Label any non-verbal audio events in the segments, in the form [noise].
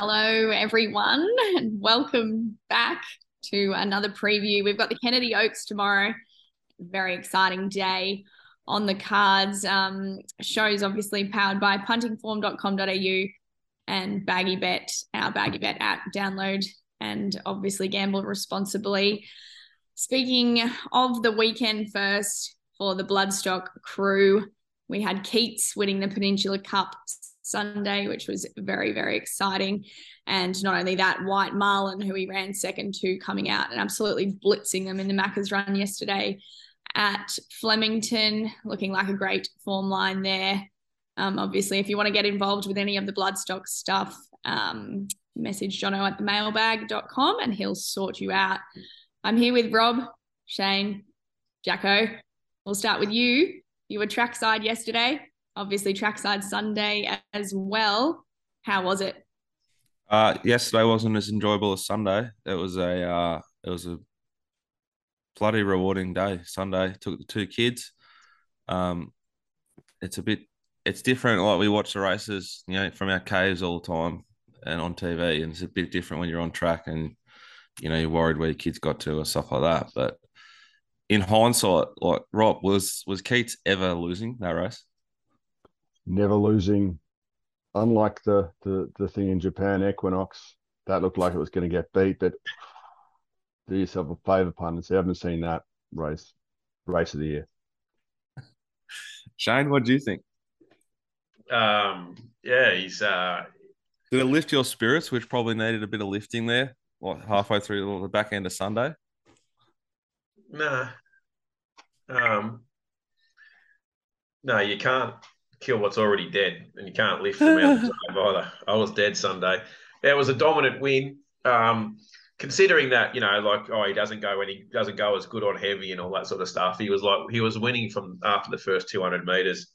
Hello, everyone, and welcome back to another preview. We've got the Kennedy Oaks tomorrow. Very exciting day on the cards. Um, shows obviously powered by puntingform.com.au and Baggy Bet, our Baggy Bet app. Download and obviously gamble responsibly. Speaking of the weekend first for the Bloodstock crew, we had Keats winning the Peninsula Cup Sunday, which was very, very exciting. And not only that, White Marlin, who he ran second to, coming out and absolutely blitzing them in the Macca's run yesterday at Flemington, looking like a great form line there. Um, obviously, if you want to get involved with any of the bloodstock stuff, um, message Jono at the mailbag.com and he'll sort you out. I'm here with Rob, Shane, Jacko. We'll start with you. You were trackside yesterday obviously trackside Sunday as well. How was it? Uh, yesterday wasn't as enjoyable as Sunday. It was a uh, it was a bloody rewarding day. Sunday took the two kids. Um, it's a bit it's different. Like we watch the races, you know, from our caves all the time and on TV, and it's a bit different when you're on track and you know you're worried where your kids got to or stuff like that. But in hindsight, like Rob was was Keats ever losing that race? Never losing. Unlike the the the thing in Japan, Equinox, that looked like it was going to get beat. But do yourself a favour, punters. I haven't seen that race race of the year. Shane, what do you think? Um, yeah, he's. Uh, Did it lift your spirits, which probably needed a bit of lifting there, what halfway through the back end of Sunday? Nah. Um, no, you can't kill what's already dead, and you can't lift them out of the [laughs] either. I was dead Sunday. It was a dominant win. Um, considering that, you know, like oh, he doesn't go when he doesn't go as good on heavy and all that sort of stuff. He was like he was winning from after the first 200 meters.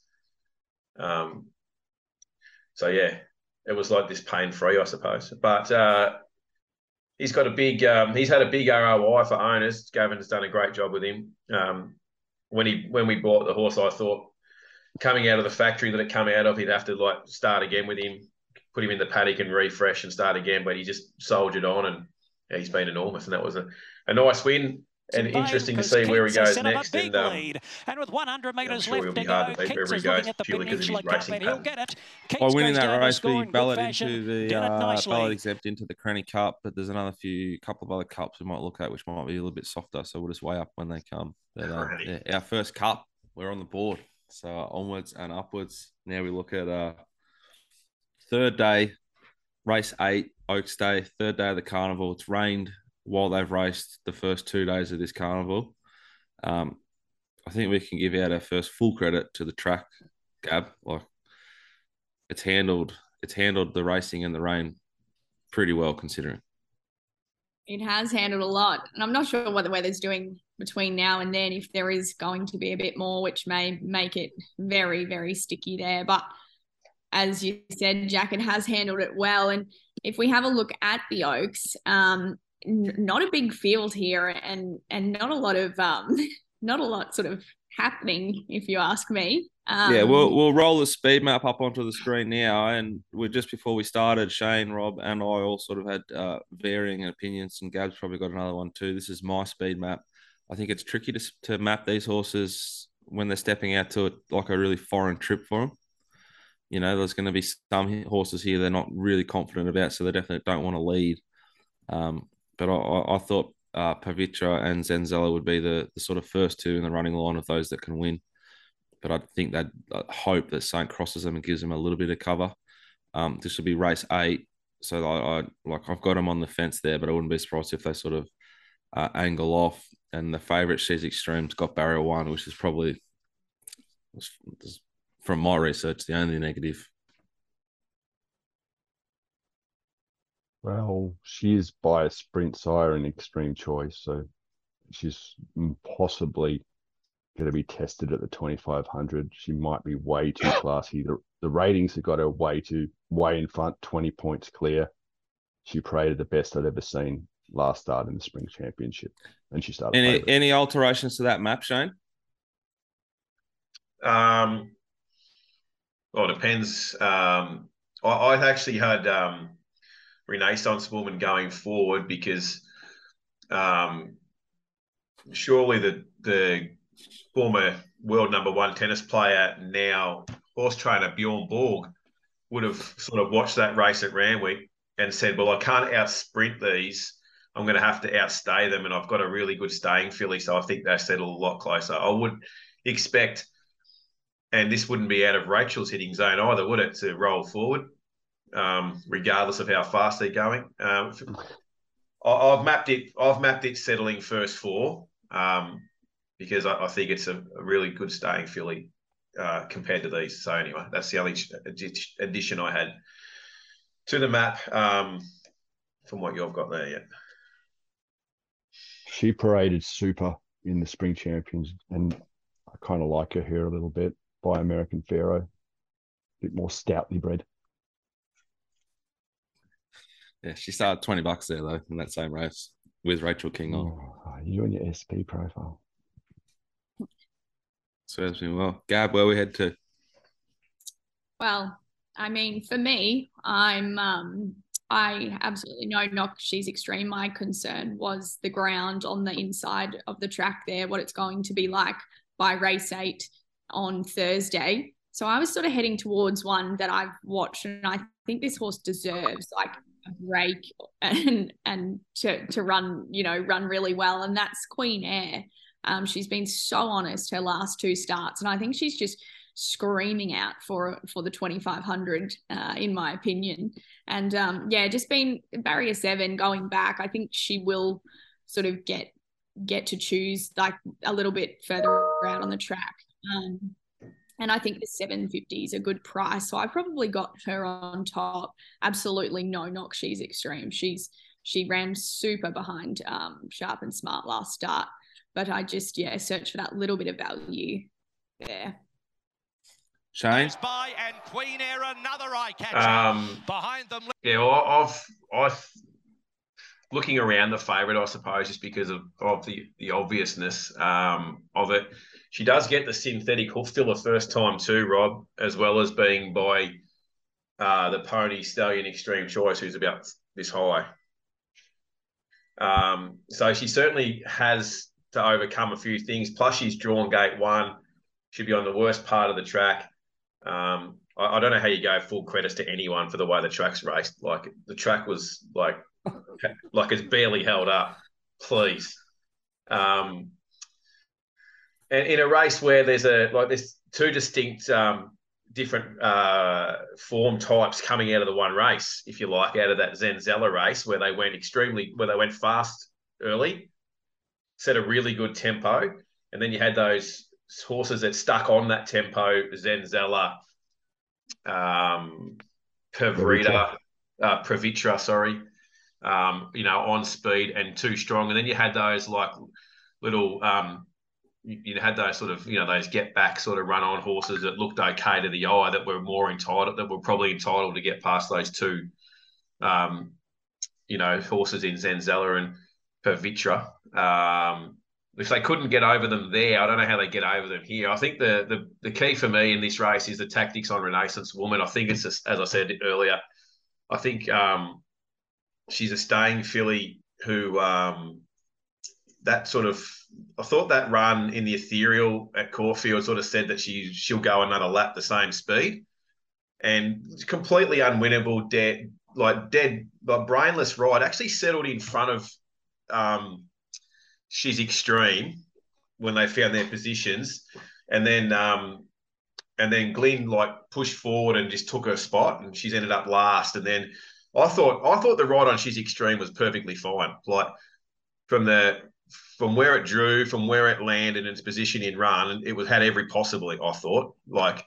Um, so yeah, it was like this pain free, I suppose. But uh, he's got a big, um, he's had a big ROI for owners. Gavin's done a great job with him. Um, when he when we bought the horse, I thought coming out of the factory that it come out of, he'd have to like start again with him, put him in the paddock and refresh and start again. But he just soldiered on, and yeah, he's been enormous, and that was a, a nice win. And interesting to see where he goes next. And, um, and with 100 metres yeah, sure left to go, Keats is looking at the Peninsula Cup, and he'll get it. By winning that race, we ballot into the uh, ballot exempt into the Cranny Cup, but there's another few, couple of other cups we might look at, which might be a little bit softer. So we'll just weigh up when they come. But uh, yeah, our first cup, we're on the board. So onwards and upwards. Now we look at uh third day, race eight, Oaks Day, third day of the carnival. It's rained while they've raced the first two days of this carnival. Um, I think we can give out our first full credit to the track, Gab. Like it's handled it's handled the racing and the rain pretty well considering. It has handled a lot. And I'm not sure what the weather's doing between now and then if there is going to be a bit more, which may make it very, very sticky there. But as you said, Jacket has handled it well. And if we have a look at the Oaks, um, n- not a big field here and and not a lot of um, [laughs] not a lot sort of happening, if you ask me. Um, yeah, we'll we'll roll the speed map up onto the screen now, and we're just before we started. Shane, Rob, and I all sort of had uh, varying opinions, and Gab's probably got another one too. This is my speed map. I think it's tricky to to map these horses when they're stepping out to it like a really foreign trip for them. You know, there's going to be some horses here they're not really confident about, so they definitely don't want to lead. Um, but I, I thought uh, Pavitra and Zenzella would be the, the sort of first two in the running line of those that can win but I think that I hope that Saint crosses them and gives them a little bit of cover. Um, this will be race eight, so I, I, like I've got them on the fence there, but I wouldn't be surprised if they sort of uh, angle off. And the favourite She's Extreme's got barrier one, which is probably from my research the only negative. Well, she is by a sprint sire and extreme choice, so she's possibly going to be tested at the 2500. She might be way too [coughs] classy. The, the ratings have got her way too way in front, 20 points clear. She paraded the best I'd ever seen last start in the spring championship, and she started. Any any alterations to that map, Shane? Um, well, it depends. Um, I, I actually had um, Renaissance woman going forward because um, surely the the former world number one tennis player, now horse trainer Bjorn Borg, would have sort of watched that race at Randwick and said, "Well, I can't out sprint these. I'm going to have to outstay them, and I've got a really good staying filly, so I think they settle a lot closer." I would expect, and this wouldn't be out of Rachel's hitting zone either, would it, to roll forward, um, regardless of how fast they're going. Um, I, have mapped it. I've mapped it settling first four um, because I, I, think it's a, a, really good staying filly uh, compared to these. So anyway, that's the only addition I had to the map um, from what you've got there. yet. She paraded super in the spring champions, and I kind of like her here a little bit by American Pharoah, a bit more stoutly bred. Yeah, she started 20 bucks there, though, in that same race with Rachel King on. Oh, you and your SP profile. Serves me well. Gab, where we head to? Well, I mean, for me, I'm um I absolutely know knock she's extreme. My concern was the ground on the inside of the track there, what it's going to be like by race eight on Thursday. So I was sort of heading towards one that I've watched, and I think this horse deserves like a break and and to to run, you know, run really well. And that's Queen Air. Um, she's been so honest her last two starts, and I think she's just screaming out for for the 2500 uh, in my opinion and um, yeah just been barrier seven going back i think she will sort of get get to choose like a little bit further out on the track um, and I think the 750 is a good price. So I probably got her on top. Absolutely no knock. She's extreme. She's she ran super behind um, Sharp and Smart last start. But I just yeah search for that little bit of value there. Shane. By and Queen Air, another eye catcher um, behind them. Yeah, well, I've I've looking around the favourite, I suppose, just because of, of the the obviousness um, of it. She does get the synthetic hoof fill the first time too, Rob, as well as being by uh, the pony stallion extreme choice, who's about this high. Um, so she certainly has to overcome a few things. Plus, she's drawn gate one. She'll be on the worst part of the track. Um, I, I, don't know how you go full credits to anyone for the way the track's raced. Like the track was like [laughs] like it's barely held up. Please. Um, and in a race where there's a like there's two distinct um, different uh, form types coming out of the one race, if you like, out of that Zenzella race where they went extremely where they went fast early, set a really good tempo, and then you had those horses that stuck on that tempo, Zenzella, um, Pervrita, uh, Pravitra, sorry, um, you know, on speed and too strong. And then you had those like little, um, you, you, had those sort of, you know, those get back sort of run on horses that looked okay to the eye that were more entitled, that were probably entitled to get past those two, um, you know, horses in Zenzella and Pervitra. Um, if they couldn't get over them there, I don't know how they get over them here. I think the the, the key for me in this race is the tactics on Renaissance Woman. I think it's just, as I said earlier. I think um, she's a staying filly who um, that sort of. I thought that run in the ethereal at Caulfield sort of said that she she'll go another lap the same speed, and completely unwinnable, dead like dead like brainless ride. Actually settled in front of. Um, she's extreme when they found their positions, and then um, and then Glenn like pushed forward and just took her spot, and she's ended up last. And then I thought I thought the ride on she's extreme was perfectly fine, like from the from where it drew, from where it landed, and its position in run, it was had every possibly. I thought, like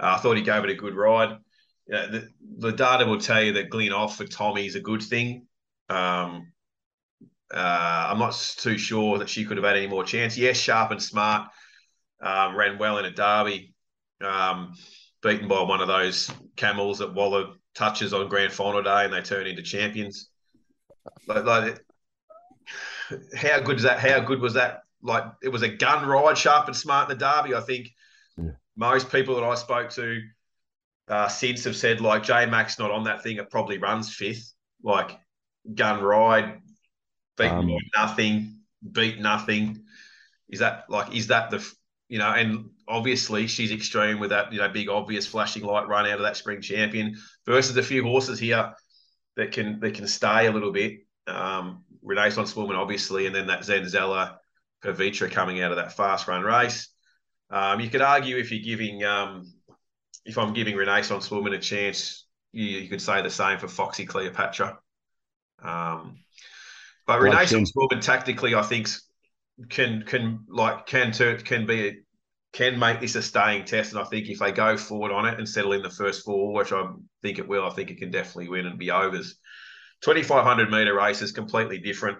uh, I thought he gave it a good ride. you the, the data will tell you that Glen off for Tommy is a good thing. Um, uh, I'm not too sure that she could have had any more chance. Yes, sharp and smart, um, ran well in a derby, um, beaten by one of those camels that Waller touches on grand final day and they turn into champions. Like, like how good is that? How good was that? Like it was a gun ride, sharp and smart in the derby. I think yeah. most people that I spoke to uh, since have said like J Mac not on that thing. It probably runs fifth. like gun ride, beat um, nothing, beat nothing? Is that like is that the you know? And obviously she's extreme with that you know big obvious flashing light run out of that spring champion versus a few horses here that can that can stay a little bit. Um, Renaissance Woman, obviously, and then that Zenzella Pavitra coming out of that fast run race. Um, you could argue if you're giving, um, if I'm giving Renaissance Woman a chance, you, you, could say the same for Foxy Cleopatra. Um, but Renaissance Woman tactically, I think, can can like can turn can be a, can make this a staying test. And I think if they go forward on it and settle in the first four, which I think it will, I think it can definitely win and be overs. 2500 meter race is completely different,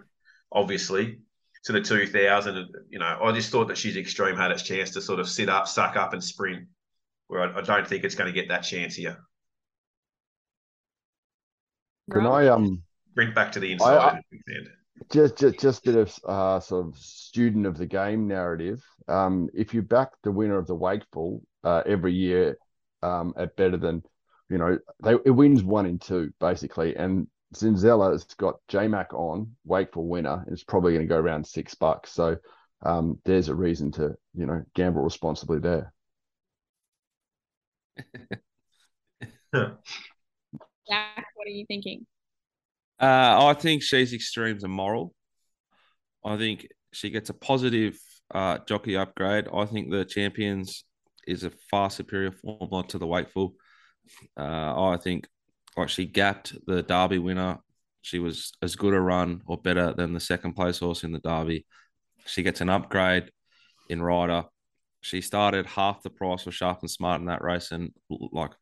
obviously, to the 2000. You know, I just thought that she's extreme had its chance to sort of sit up, suck up, and sprint, where I, I don't think it's going to get that chance here. Can I um bring back to the inside? I, I, just, just, just a bit of uh, sort of student of the game narrative. Um, if you back the winner of the Wakeful uh, every year um, at better than, you know, they it wins one in two basically, and Zenzella has got JMac on Wakeful winner. It's probably going to go around six bucks. So um, there's a reason to you know gamble responsibly there. [laughs] Jack, what are you thinking? Uh, I think she's extremes immoral. I think she gets a positive uh, jockey upgrade. I think the champions is a far superior formula to the Wakeful. Uh, I think like she gapped the Derby winner. She was as good a run or better than the second place horse in the Derby. She gets an upgrade in rider. She started half the price of Sharp and Smart in that race and like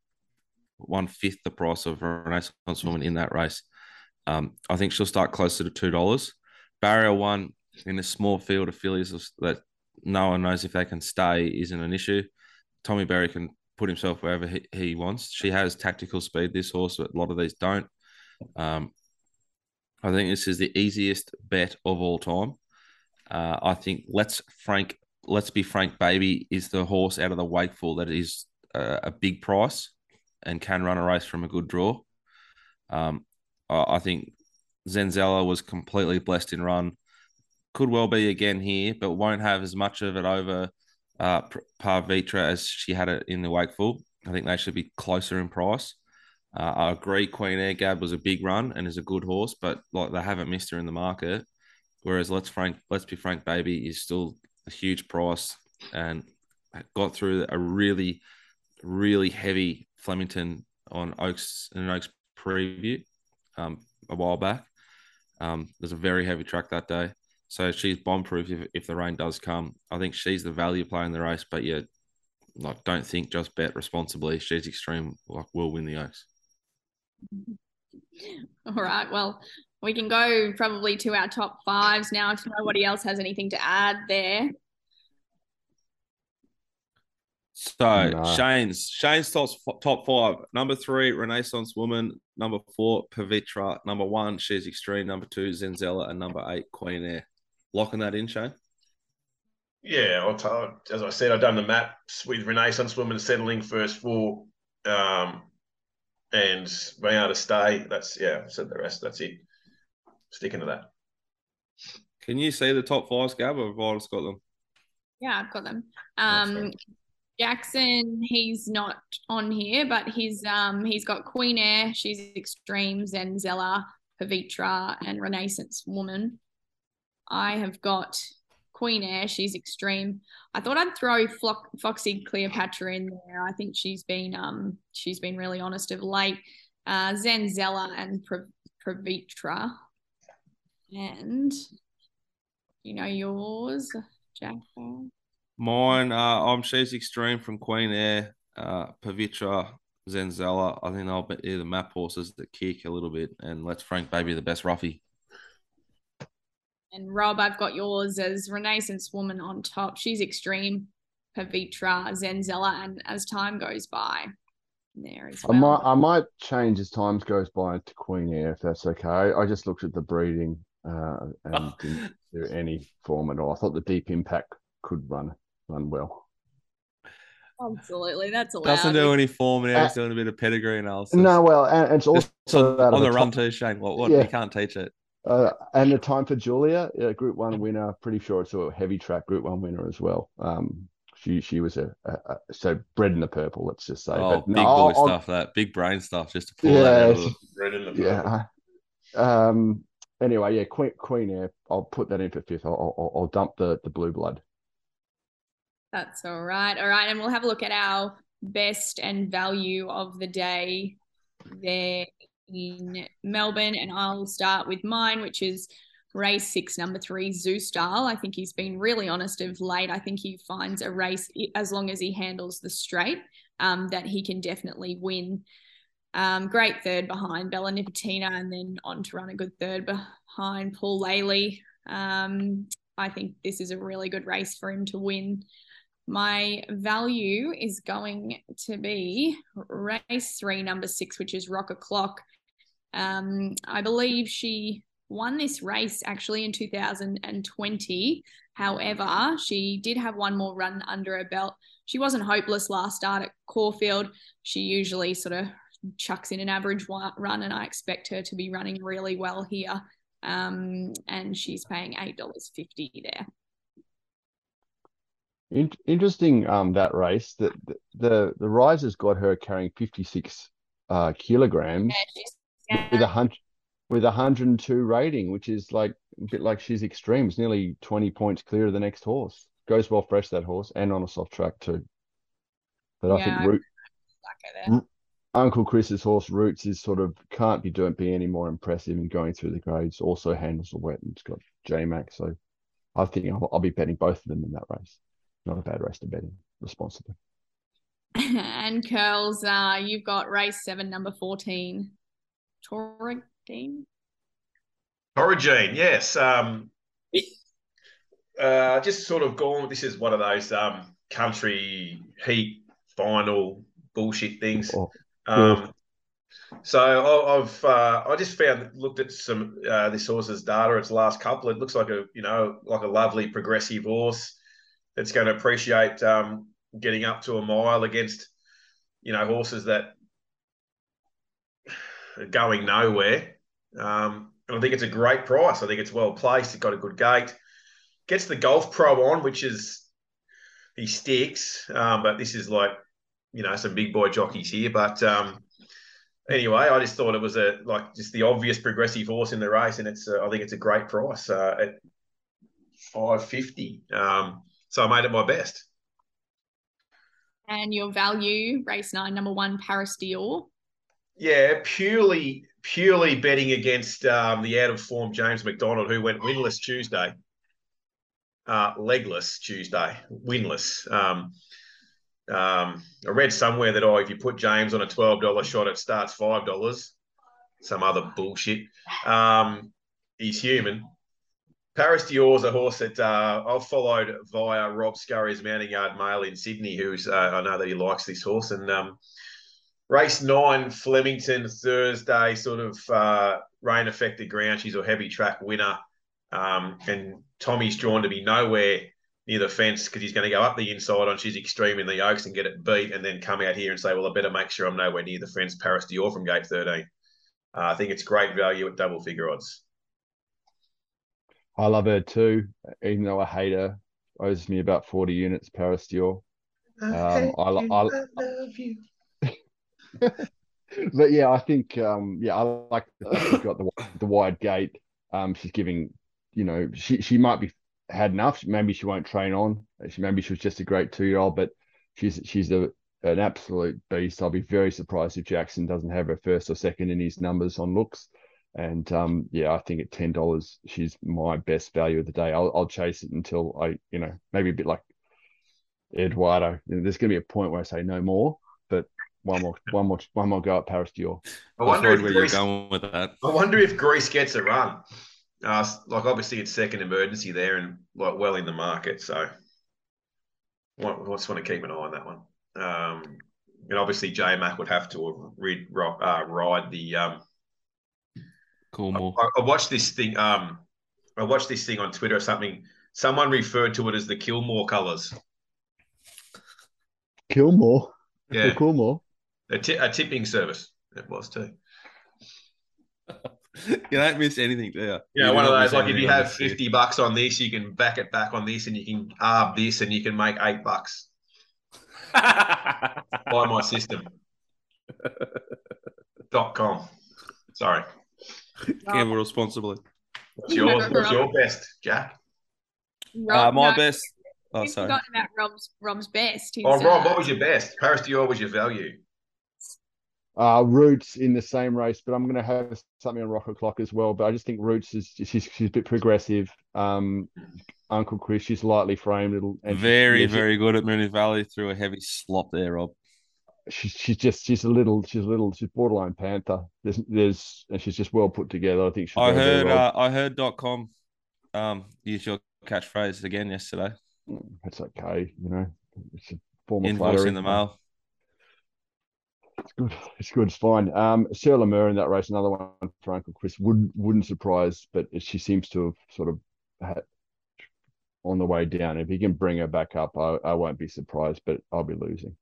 one fifth the price of Renaissance Woman in that race. Um, I think she'll start closer to two dollars. Barrier one in a small field of fillies that no one knows if they can stay isn't an issue. Tommy Berry can put himself wherever he, he wants. She has tactical speed, this horse, but a lot of these don't. Um, I think this is the easiest bet of all time. Uh, I think let's Frank, let's be frank, baby is the horse out of the wakeful that is a, a big price and can run a race from a good draw. Um, I think Zenzella was completely blessed in run. Could well be again here, but won't have as much of it over uh, Parvitra as she had it in the Wakeful. I think they should be closer in price. Uh, I agree. Queen Air Gab was a big run and is a good horse, but like they haven't missed her in the market. Whereas let's frank, let's be frank, baby is still a huge price and got through a really, really heavy Flemington on Oaks and Oaks preview um, a while back. Um, there's a very heavy track that day. So she's bomb proof if, if the rain does come. I think she's the value play in the race, but yeah, like don't think just bet responsibly. She's extreme, like will win the Oaks. [laughs] All right. Well, we can go probably to our top fives now. If nobody else has anything to add there. So no. Shane's Shane's top top five. Number three, Renaissance Woman. Number four, Pavitra. Number one, She's Extreme. Number two, Zenzella, and number eight, Queen Air. Locking that in, Shane. Yeah, I'll tell, as I said, I've done the maps with Renaissance Woman settling first four, um, and being able to stay. That's yeah. I said the rest. That's it. Sticking to that. Can you see the top five, Gab, or have I just got them? Yeah, I've got them. Um, Jackson, he's not on here, but he's um he's got Queen Air, she's extreme, Zenzella, Pavitra, and Renaissance Woman. I have got Queen Air, she's extreme. I thought I'd throw Flo- Foxy Cleopatra in there. I think she's been um she's been really honest of late. Uh, Zenzella and Pavitra, and you know yours, Jack. Mine, uh, I'm She's Extreme from Queen Air, uh, Pavitra, Zenzella. I think they'll be the map horses that kick a little bit, and Let's Frank Baby the best roughie. And Rob, I've got yours as Renaissance Woman on top. She's extreme, Pavitra, Zenzella, and as time goes by, there as well. I might, I might change as time goes by to Queen Air if that's okay. I just looked at the breeding uh, and [laughs] didn't do any form at all. I thought the deep impact could run run well. Absolutely, that's allowed. Doesn't do any form now. He's uh, doing a bit of pedigree analysis. No, well, and it's also on, on the run too, Shane. What? What? Yeah. You can't teach it. Uh, and the time for Julia, a Group One winner. Pretty sure it's a heavy track Group One winner as well. Um, she she was a, a, a, so bred in the purple. Let's just say. Oh, but big no, boy I'll, stuff. That big brain stuff. Just to pull yeah, that out. Bred in the. Yeah. Um. Anyway, yeah, Queen Queen Air. I'll put that in for fifth. I'll I'll, I'll dump the the blue blood. That's all right. All right, and we'll have a look at our best and value of the day there in Melbourne, and I'll start with mine, which is race six, number three, Zoo Style. I think he's been really honest of late. I think he finds a race, as long as he handles the straight, um, that he can definitely win. Um, great third behind Bella Nipotina, and then on to run a good third behind Paul Laley. Um, I think this is a really good race for him to win. My value is going to be race three, number six, which is Rock O'Clock. Um, I believe she won this race actually in 2020. However, she did have one more run under her belt. She wasn't hopeless last start at Caulfield. She usually sort of chucks in an average run, and I expect her to be running really well here. Um, and she's paying $8.50 there. Interesting um, that race. The, the, the, the risers got her carrying 56 uh, kilograms yeah, with a hundred with a 102 rating, which is like a bit like she's extreme. It's nearly 20 points clear of the next horse. Goes well fresh that horse and on a soft track too. But yeah, I think Root, Uncle Chris's horse Roots is sort of can't be doing be any more impressive in going through the grades. Also handles the wet and it's got J Mac. So I think I'll, I'll, be betting both of them in that race. Not a bad race to bet in responsibly. [laughs] and curls, uh, you've got race seven, number 14. Toric Dean? Origin, yes. Um, uh, just sort of gone. This is one of those um, country heat final bullshit things. Oh, um, so I've uh, I just found looked at some uh, this horse's data. Its last couple. It looks like a you know like a lovely progressive horse that's going to appreciate um, getting up to a mile against you know horses that are going nowhere. Um, and I think it's a great price. I think it's well placed. It's got a good gate. Gets the Golf Pro on, which is he sticks. Um, but this is like, you know, some big boy jockeys here. But um, anyway, I just thought it was a like just the obvious progressive horse in the race, and it's uh, I think it's a great price uh, at five fifty. Um, so I made it my best. And your value, race nine, number one, Paris Dior. Yeah, purely purely betting against um, the out of form James McDonald, who went winless Tuesday, uh, legless Tuesday, winless. Um, um, I read somewhere that oh, if you put James on a twelve dollar shot, it starts five dollars. Some other bullshit. Um, he's human. Paris Dior's a horse that uh, I've followed via Rob Scurry's Mounting Yard Mail in Sydney, who's uh, I know that he likes this horse, and um, race nine, Flemington, Thursday, sort of uh, rain affected ground. She's a heavy track winner. Um, and Tommy's drawn to be nowhere near the fence because he's going to go up the inside on she's extreme in the Oaks and get it beat and then come out here and say, well, I better make sure I'm nowhere near the fence. Paris Dior from gate 13. Uh, I think it's great value at double figure odds. I love her too, even though I hate her. Owes me about 40 units, Paris Dior. Um, I, I, I, I, love you. [laughs] but yeah, I think um, yeah, I like she's got the the wide gate. Um, she's giving, you know, she she might be had enough. Maybe she won't train on. She maybe she was just a great two year old, but she's she's a an absolute beast. I'll be very surprised if Jackson doesn't have her first or second in his numbers on looks. And um, yeah, I think at ten dollars, she's my best value of the day. I'll, I'll chase it until I, you know, maybe a bit like Eduardo. There's going to be a point where I say no more, but one more, one more, one more go at Paris Dior. I wonder where Greece, you're going with that. I wonder if Greece gets a run. Uh, like obviously it's second emergency there and like well in the market, so I just want to keep an eye on that one. Um, and obviously J Mac would have to read, uh, ride the. Um, Coolmore. I, I, watched this thing. Um, I watched this thing on Twitter or something. Someone referred to it as the Kilmore colours. Kilmore. Yeah, Kilmore. A, t- a tipping service. It was too. [laughs] you don't miss anything, do you? Yeah, You one of those like if you have this shit. fifty bucks on this, you can back it back on this, and you can arb this, and you can make eight bucks. [laughs] Buy my system. Dot com. Sorry. [laughs] Gamble responsibly. What's yours? What's your best, Jack? Rob, Uh, my no, best. Oh, We've sorry. forgotten about Rob's Rob's best. He's, Oh, Rob, uh, what was your best? Paris Dior was your value. Uh, Roots in the same race, but I'm going to have something on Rocket Clock as well. But I just think Roots is she's she's a bit progressive. Um, Uncle Chris, she's lightly framed. It'll and Very, very good at Moonee Valley through a heavy slop there, Rob. She's she's just she's a little she's a little she's borderline panther. There's there's and she's just well put together. I think she's. I heard uh, I heard dot com um use your catchphrase again yesterday. it's okay, you know. It's a form of Invoice in the mail. It's good. It's good. It's fine. Um, Sarah Lemur in that race, another one for Uncle Chris. Wouldn't wouldn't surprise, but she seems to have sort of had on the way down. If he can bring her back up, I, I won't be surprised, but I'll be losing.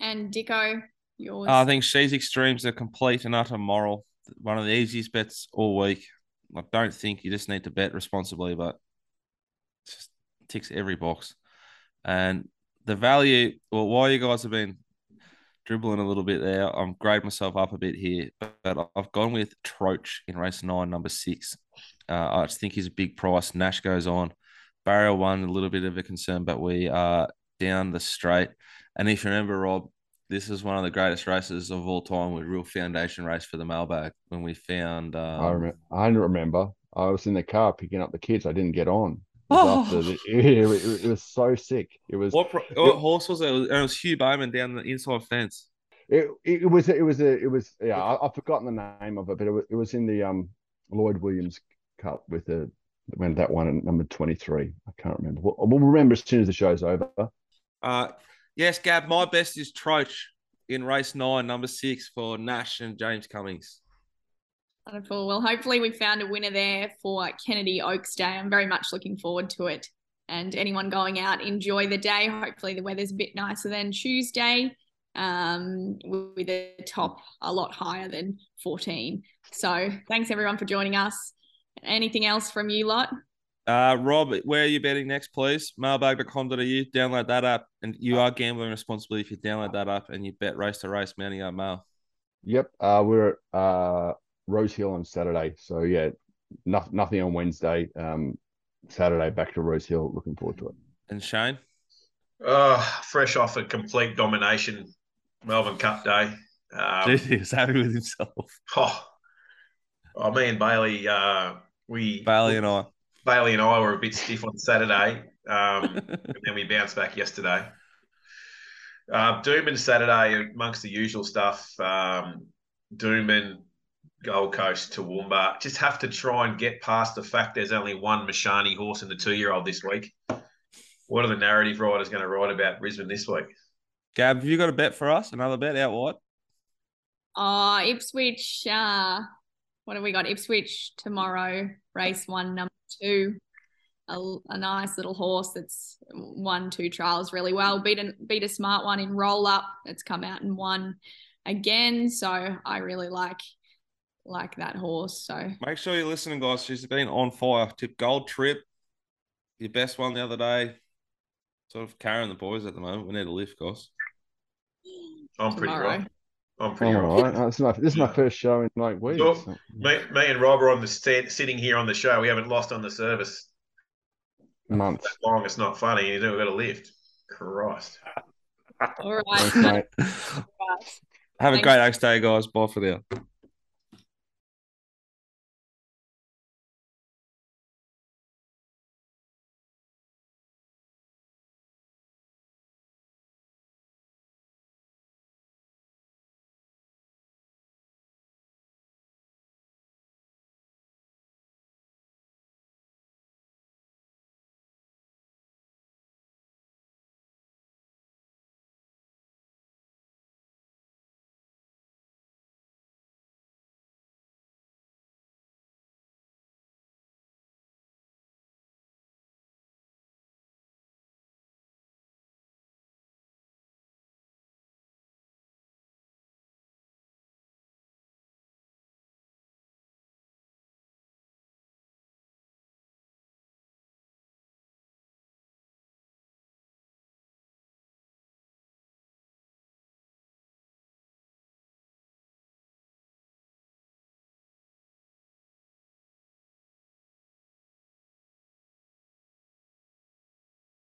And Dicko, yours. I think She's Extreme's are complete and utter moral. One of the easiest bets all week. I don't think you just need to bet responsibly, but just ticks every box. And the value, well, while you guys have been dribbling a little bit there, I'm grading myself up a bit here, but I've gone with Troach in race nine, number six. Uh, I just think he's a big price. Nash goes on. Barrier one, a little bit of a concern, but we are down the straight. And if you remember, Rob, this is one of the greatest races of all time with real foundation race for the mailbag when we found um, I remember. I don't remember. I was in the car picking up the kids. I didn't get on. It was, after the, [laughs] it, it- it was so sick. It was. what, pro- what horse was it? It was, it was Hugh Bowman down the inside fence. It, it was. It was. A, it was. Yeah, I, I've forgotten the name of it, but it was, it was in the um Lloyd Williams Cup with the when that one at number twenty three. I can't remember. We'll, we'll remember as soon as the show's over. Uh, yes, Gab, my best is Troach in race nine, number six for Nash and James Cummings. Wonderful. Well, hopefully we found a winner there for Kennedy Oaks Day. I'm very much looking forward to it. And anyone going out, enjoy the day. Hopefully the weather's a bit nicer than Tuesday, um, with a top a lot higher than 14. So thanks everyone for joining us. Anything else from you lot? Uh, Rob, where are you betting next, please? Mailbag.com.au, download that app. And you are gambling responsibly if you download that app and you bet race to race, Mounting Yard Mail. Yep. Uh, we're at uh, Rose Hill on Saturday. So yeah, no, nothing on Wednesday. Um, Saturday back to Rose Hill. Looking forward to it. And Shane? Uh, fresh off a complete domination Melbourne Cup day. Um, Dude, [laughs] he was happy with himself. [laughs] oh, oh, me and Bailey, uh, we Bailey and I. Bailey and I were a bit [laughs] stiff on Saturday, um, and then we bounced back yesterday. Uh, Doomben Saturday, amongst the usual stuff, um, Doomben, Gold Coast, Toowoomba. Just have to try and get past the fact there's only one Mashani horse in the two-year-old this week. What are the narrative writers going to write about Brisbane this week? Gab, have you got a bet for us? Another bet out wide? Oh, Ipswich. Uh, what have we got? Ipswich tomorrow, race one, number two. A, a nice little horse that's won two trials really well. Beat a, beat a smart one in roll up. It's come out and won again. So I really like like that horse. So Make sure you're listening, guys. She's been on fire. Tip gold trip. Your best one the other day. Sort of carrying the boys at the moment. We need a lift, guys. I'm pretty tomorrow. Oh, right. I'm pretty All right. right. This is my this is my first show in like weeks. Sure. Me, me and Rob are on the stand, sitting here on the show. We haven't lost on the service Months. that long. It's not funny. You do got a lift. Christ. All right. Thanks, mate. [laughs] Have a great Oaks day, guys. Bye for now.